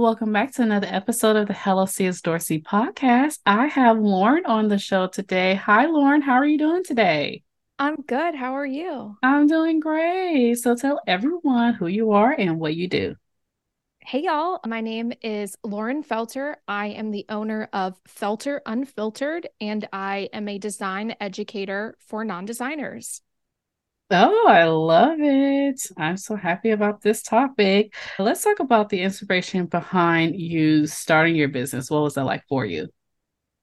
Welcome back to another episode of the Hello CS Dorsey podcast. I have Lauren on the show today. Hi, Lauren. How are you doing today? I'm good. How are you? I'm doing great. So tell everyone who you are and what you do. Hey, y'all. My name is Lauren Felter. I am the owner of Felter Unfiltered, and I am a design educator for non designers. Oh, I love it. I'm so happy about this topic. Let's talk about the inspiration behind you starting your business. What was that like for you?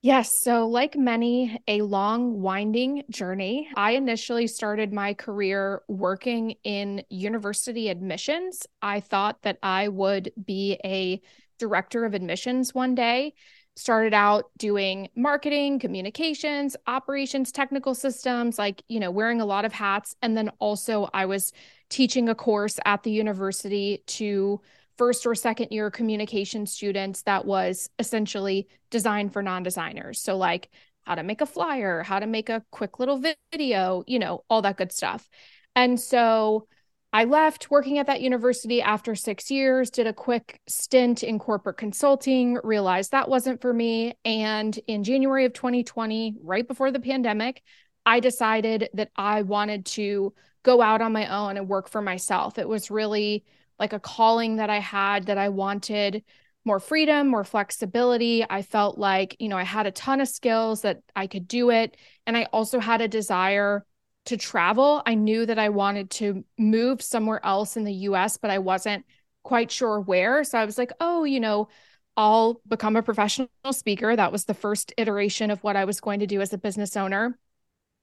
Yes. So, like many, a long, winding journey. I initially started my career working in university admissions. I thought that I would be a director of admissions one day started out doing marketing, communications, operations, technical systems, like, you know, wearing a lot of hats. And then also, I was teaching a course at the university to first or second year communication students that was essentially designed for non designers. So, like, how to make a flyer, how to make a quick little video, you know, all that good stuff. And so, I left working at that university after six years, did a quick stint in corporate consulting, realized that wasn't for me. And in January of 2020, right before the pandemic, I decided that I wanted to go out on my own and work for myself. It was really like a calling that I had that I wanted more freedom, more flexibility. I felt like, you know, I had a ton of skills that I could do it. And I also had a desire to travel. I knew that I wanted to move somewhere else in the US, but I wasn't quite sure where. So I was like, oh, you know, I'll become a professional speaker. That was the first iteration of what I was going to do as a business owner.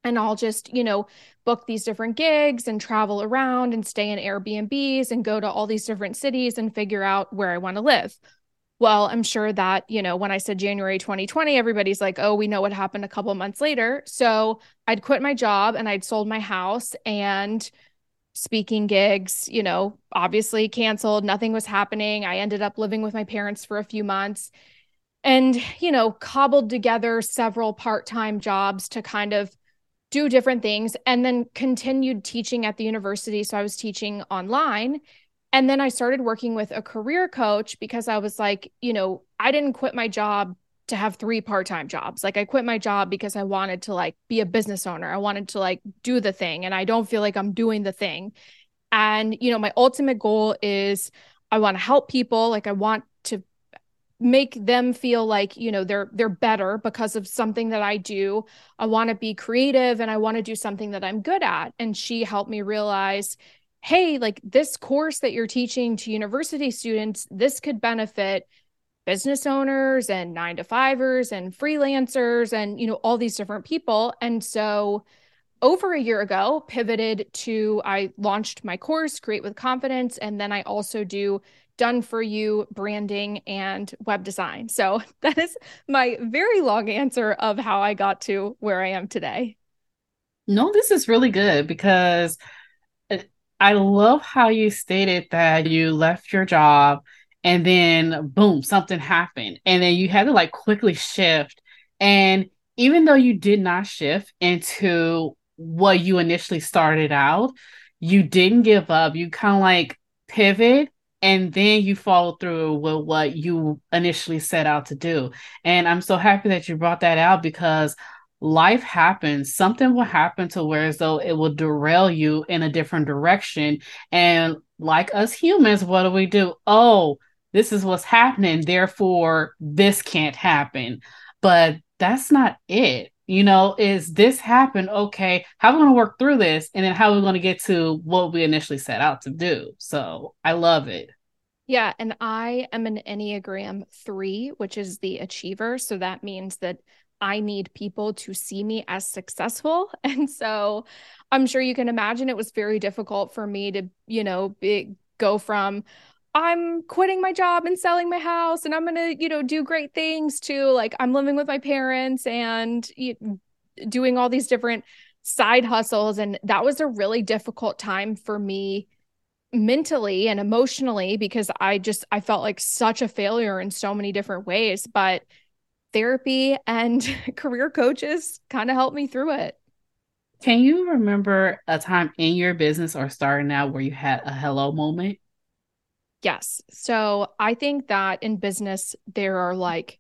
And I'll just, you know, book these different gigs and travel around and stay in Airbnbs and go to all these different cities and figure out where I want to live. Well, I'm sure that, you know, when I said January 2020, everybody's like, oh, we know what happened a couple months later. So I'd quit my job and I'd sold my house and speaking gigs, you know, obviously canceled. Nothing was happening. I ended up living with my parents for a few months and, you know, cobbled together several part time jobs to kind of do different things and then continued teaching at the university. So I was teaching online and then I started working with a career coach because I was like, you know, I didn't quit my job to have three part-time jobs. Like I quit my job because I wanted to like be a business owner. I wanted to like do the thing and I don't feel like I'm doing the thing. And you know, my ultimate goal is I want to help people, like I want to make them feel like, you know, they're they're better because of something that I do. I want to be creative and I want to do something that I'm good at. And she helped me realize hey, like this course that you're teaching to university students, this could benefit business owners and nine to fivers and freelancers and, you know, all these different people. And so over a year ago, pivoted to I launched my course, Create with Confidence. And then I also do done for you branding and web design. So that is my very long answer of how I got to where I am today. No, this is really good because I love how you stated that you left your job and then boom, something happened. And then you had to like quickly shift. And even though you did not shift into what you initially started out, you didn't give up. You kind of like pivot and then you follow through with what you initially set out to do. And I'm so happy that you brought that out because life happens, something will happen to where as though it will derail you in a different direction. And like us humans, what do we do? Oh, this is what's happening. Therefore, this can't happen. But that's not it. You know, is this happen? Okay, how are we going to work through this? And then how are we going to get to what we initially set out to do? So I love it. Yeah. And I am an Enneagram three, which is the achiever. So that means that I need people to see me as successful. And so I'm sure you can imagine it was very difficult for me to, you know, be, go from I'm quitting my job and selling my house and I'm going to, you know, do great things to like I'm living with my parents and you doing all these different side hustles and that was a really difficult time for me mentally and emotionally because I just I felt like such a failure in so many different ways, but therapy and career coaches kind of helped me through it. Can you remember a time in your business or starting out where you had a hello moment? Yes. So I think that in business, there are like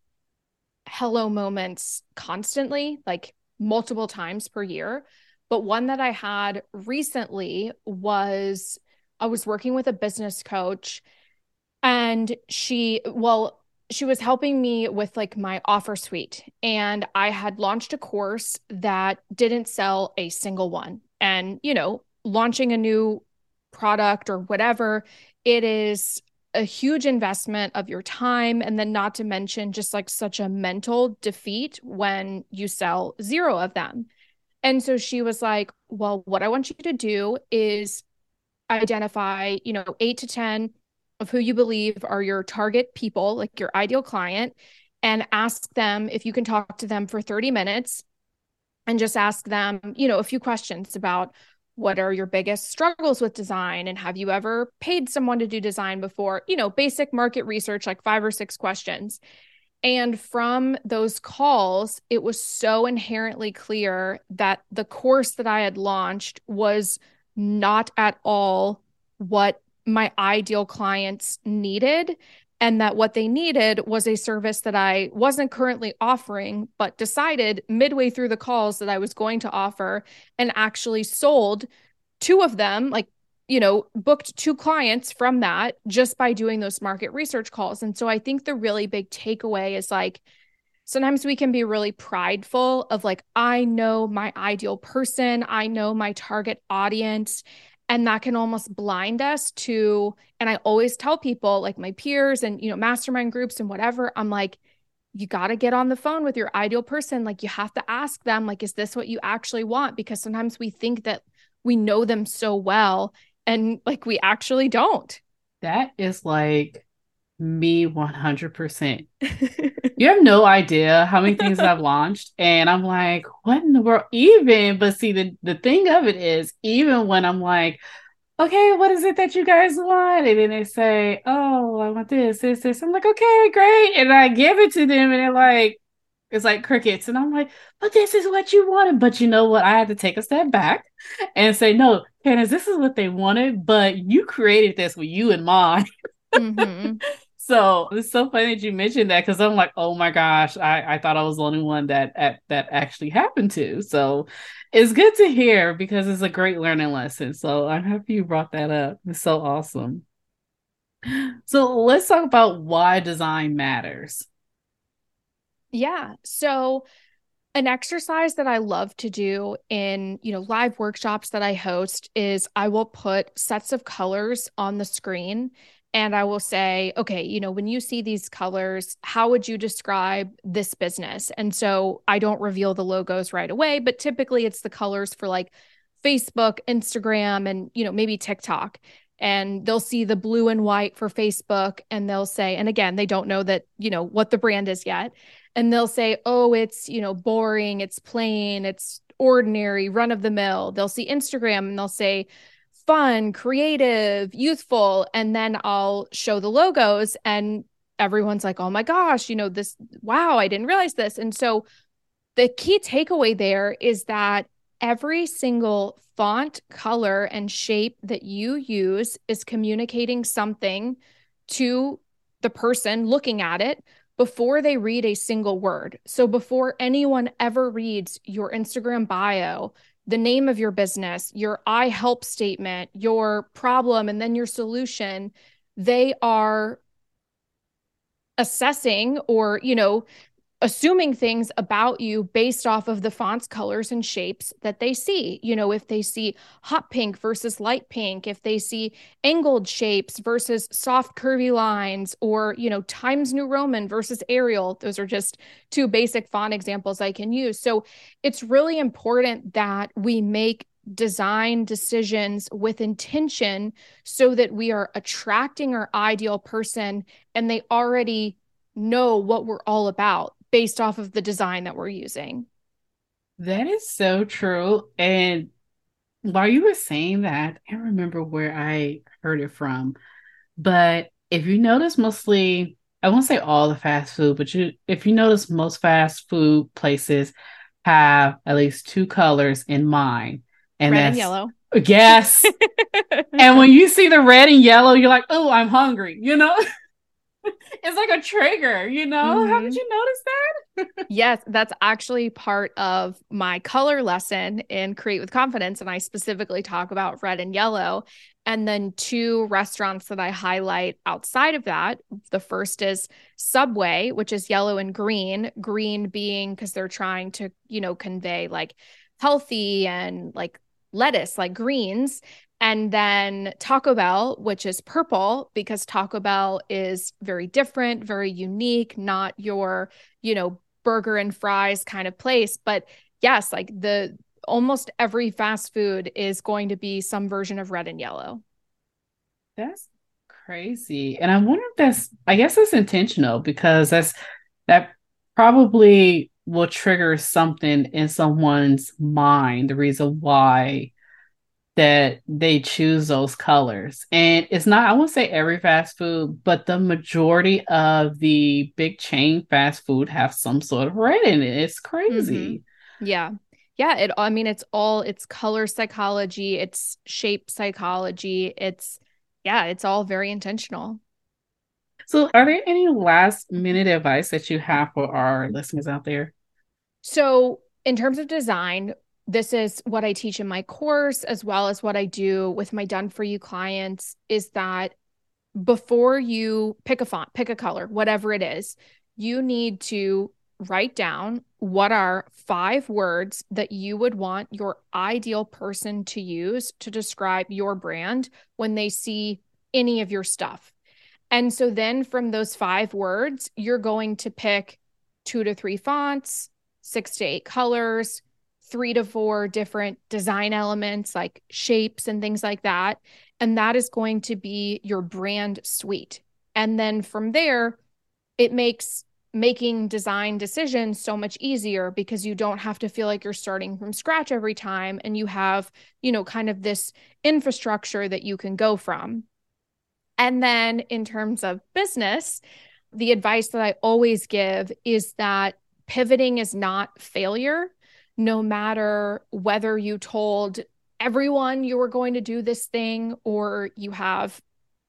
hello moments constantly, like multiple times per year. But one that I had recently was I was working with a business coach and she, well, she was helping me with like my offer suite. And I had launched a course that didn't sell a single one. And, you know, launching a new product or whatever, it is a huge investment of your time. And then, not to mention, just like such a mental defeat when you sell zero of them. And so she was like, Well, what I want you to do is identify, you know, eight to 10 of who you believe are your target people, like your ideal client, and ask them if you can talk to them for 30 minutes and just ask them, you know, a few questions about what are your biggest struggles with design and have you ever paid someone to do design before? You know basic market research like five or six questions. And from those calls it was so inherently clear that the course that i had launched was not at all what my ideal clients needed and that what they needed was a service that I wasn't currently offering, but decided midway through the calls that I was going to offer and actually sold two of them, like, you know, booked two clients from that just by doing those market research calls. And so I think the really big takeaway is like, sometimes we can be really prideful of like, I know my ideal person, I know my target audience and that can almost blind us to and i always tell people like my peers and you know mastermind groups and whatever i'm like you got to get on the phone with your ideal person. Like you have to ask them like is this what you actually want? Because sometimes we think that we know them so well and like we actually don't. That is like me 100%. you have no idea how many things I've launched. And I'm like, what in the world? Even, but see, the, the thing of it is, even when I'm like, okay, what is it that you guys want? And then they say, oh, I want this, this, this. I'm like, okay, great. And I give it to them, and they're like, it's like crickets. And I'm like, but this is what you wanted. But you know what? I had to take a step back and say, no, Candace, this is what they wanted, but you created this with you in mind. Mm-hmm. So it's so funny that you mentioned that because I'm like, oh my gosh, I, I thought I was the only one that at, that actually happened to. So it's good to hear because it's a great learning lesson. So I'm happy you brought that up. It's so awesome. So let's talk about why design matters. Yeah. So an exercise that I love to do in, you know, live workshops that I host is I will put sets of colors on the screen and I will say, okay, you know, when you see these colors, how would you describe this business? And so I don't reveal the logos right away, but typically it's the colors for like Facebook, Instagram, and, you know, maybe TikTok. And they'll see the blue and white for Facebook and they'll say, and again, they don't know that, you know, what the brand is yet. And they'll say, oh, it's, you know, boring, it's plain, it's ordinary, run of the mill. They'll see Instagram and they'll say, fun, creative, youthful. And then I'll show the logos and everyone's like, oh my gosh, you know, this, wow, I didn't realize this. And so the key takeaway there is that every single font, color, and shape that you use is communicating something to the person looking at it before they read a single word. So before anyone ever reads your Instagram bio, the name of your business, your I help statement, your problem, and then your solution, they are assessing or, you know, assuming things about you based off of the fonts, colors, and shapes that they see. You know, if they see hot pink versus light pink, if they see angled shapes versus soft, curvy lines, or, you know, Times New Roman versus Arial, those are just two basic font examples I can use. So it's really important that we make design decisions with intention so that we are attracting our ideal person and they already know what we're all about based off of the design that we're using. That is so true. And while you were saying that, I can't remember where I heard it from. But if you notice, mostly, I won't say all the fast food, but you, if you notice, most fast food places have at least two colors in mind, and red and yellow. Yes. and when you see the red and yellow, you're like, oh, I'm hungry, you know? it's like a trigger, you know? Mm-hmm. How did you notice that? yes, that's actually part of my color lesson in Create with Confidence. And I specifically talk about red and yellow. And then two restaurants that I highlight outside of that. The first is Subway, which is yellow and green, green being because they're trying to, you know, convey like healthy and like lettuce, like greens. And then Taco Bell, which is purple, because Taco Bell is very different, very unique, not your, you know, burger and fries kind of place. But yes, like the almost every fast food is going to be some version of red and yellow. That's crazy. And I wonder if that's, I guess that's intentional because that's, that probably will trigger something in someone's mind, the reason why that they choose those colors. And it's not, I won't say every fast food, but the majority of the big chain fast food have some sort of red in it. It's crazy. Mm-hmm. Yeah. Yeah. It, I mean, it's all, it's color psychology, it's shape psychology. It's, yeah, it's all very intentional. So, are there any last minute advice that you have for our listeners out there? So, in terms of design, this is what I teach in my course, as well as what I do with my done for you clients is that before you pick a font, pick a color, whatever it is, you need to write down what are five words that you would want your ideal person to use to describe your brand when they see any of your stuff. And so then from those five words, you're going to pick two to three fonts, six to eight colors, three to four different design elements like shapes and things like that. And that is going to be your brand suite. And then from there, it makes making design decisions so much easier because you don't have to feel like you're starting from scratch every time and you have, you know, kind of this infrastructure that you can go from. And then in terms of business, the advice that I always give is that pivoting is not failure no matter whether you told everyone you were going to do this thing or you have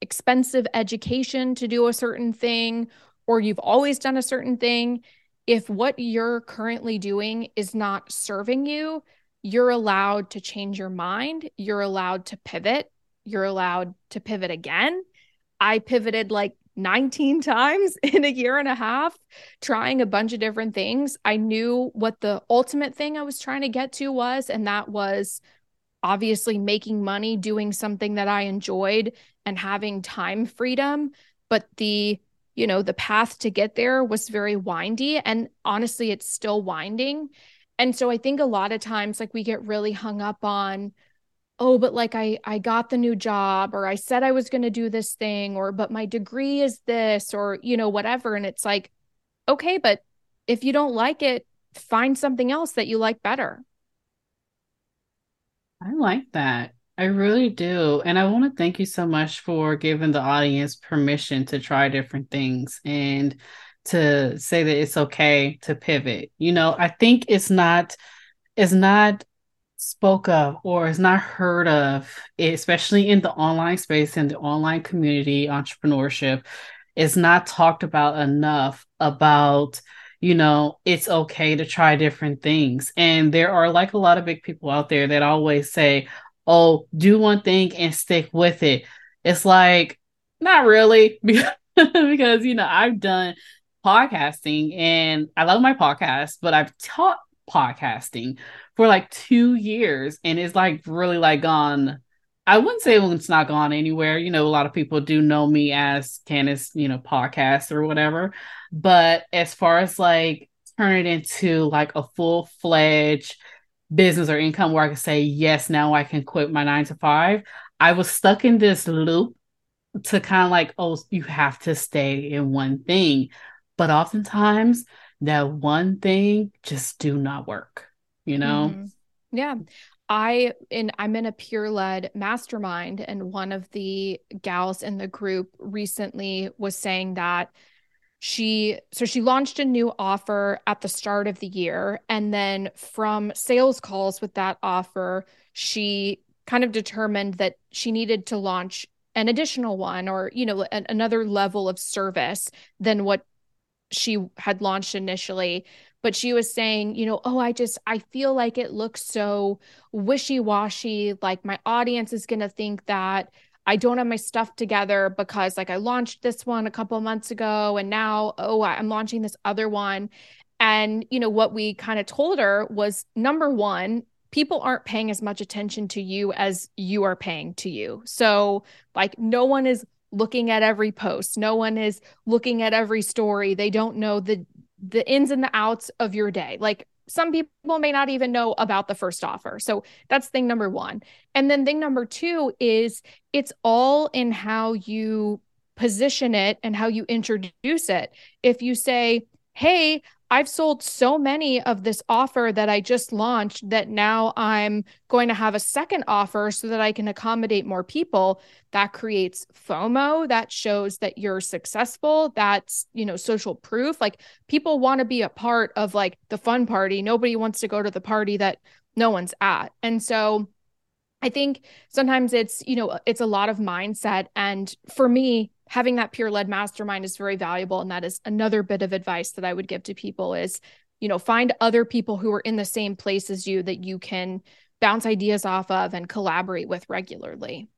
expensive education to do a certain thing or you've always done a certain thing, if what you're currently doing is not serving you, you're allowed to change your mind. You're allowed to pivot. You're allowed to pivot again. I pivoted like 19 times in a year and a half, trying a bunch of different things. I knew what the ultimate thing I was trying to get to was, and that was obviously making money, doing something that I enjoyed, and having time freedom. But the you know, the path to get there was very windy. And honestly, it's still winding. And so I think a lot of times, like, we get really hung up on, oh but like i i got the new job or i said i was going to do this thing or but my degree is this or you know whatever. And it's like okay but if you don't like it find something else that you like better. I like that. I really do. And i want to thank you so much for giving the audience permission to try different things and to say that it's okay to pivot. You know i think it's not it's not spoke of or is not heard of, especially in the online space and the online community entrepreneurship, is not talked about enough about you know it's okay to try different things. And there are like a lot of big people out there that always say oh do one thing and stick with it. It's like not really because you know i've done podcasting and i love my podcast but i've taught podcasting for like two years and it's like really like gone I wouldn't say it's not gone anywhere. You know, a lot of people do know me as Candace, you know, podcast or whatever. But as far as like turn it into like a full fledged business or income where I can say, yes, now I can quit my nine to five, I was stuck in this loop to kind of like, oh, you have to stay in one thing. But oftentimes that one thing just do not work you know? Mm-hmm. Yeah. I in I'm in a peer led mastermind and one of the gals in the group recently was saying that she so she launched a new offer at the start of the year and then from sales calls with that offer she kind of determined that she needed to launch an additional one or you know an, another level of service than what she had launched initially but she was saying you know oh i just i feel like it looks so wishy-washy like my audience is going to think that i don't have my stuff together because like i launched this one a couple months ago and now oh i'm launching this other one and you know what we kind of told her was number one people aren't paying as much attention to you as you are paying to you. So, like, no one is looking at every post, no one is looking at every story. They don't know the the ins and the outs of your day. Like some people may not even know about the first offer. So that's thing number 1. And then thing number 2 is it's all in how you position it and how you introduce it. If you say, "Hey, I've sold so many of this offer that I just launched that now I'm going to have a second offer so that I can accommodate more people. That creates FOMO. That shows that you're successful. That's, you know, social proof. Like people want to be a part of like the fun party. Nobody wants to go to the party that no one's at. And so I think sometimes it's, you know, it's a lot of mindset. And for me, having that peer led mastermind is very valuable and that is another bit of advice that i would give to people is you know find other people who are in the same place as you that you can bounce ideas off of and collaborate with regularly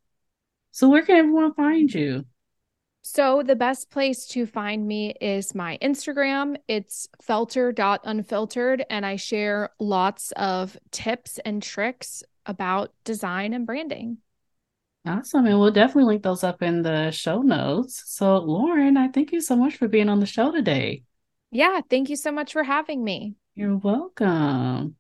so where can everyone find you so the best place to find me is my Instagram. It's felter.unfiltered and I share lots of tips and tricks about design and branding. Awesome. And we'll definitely link those up in the show notes. So, Lauren, I thank you so much for being on the show today. Yeah. Thank you so much for having me. You're welcome.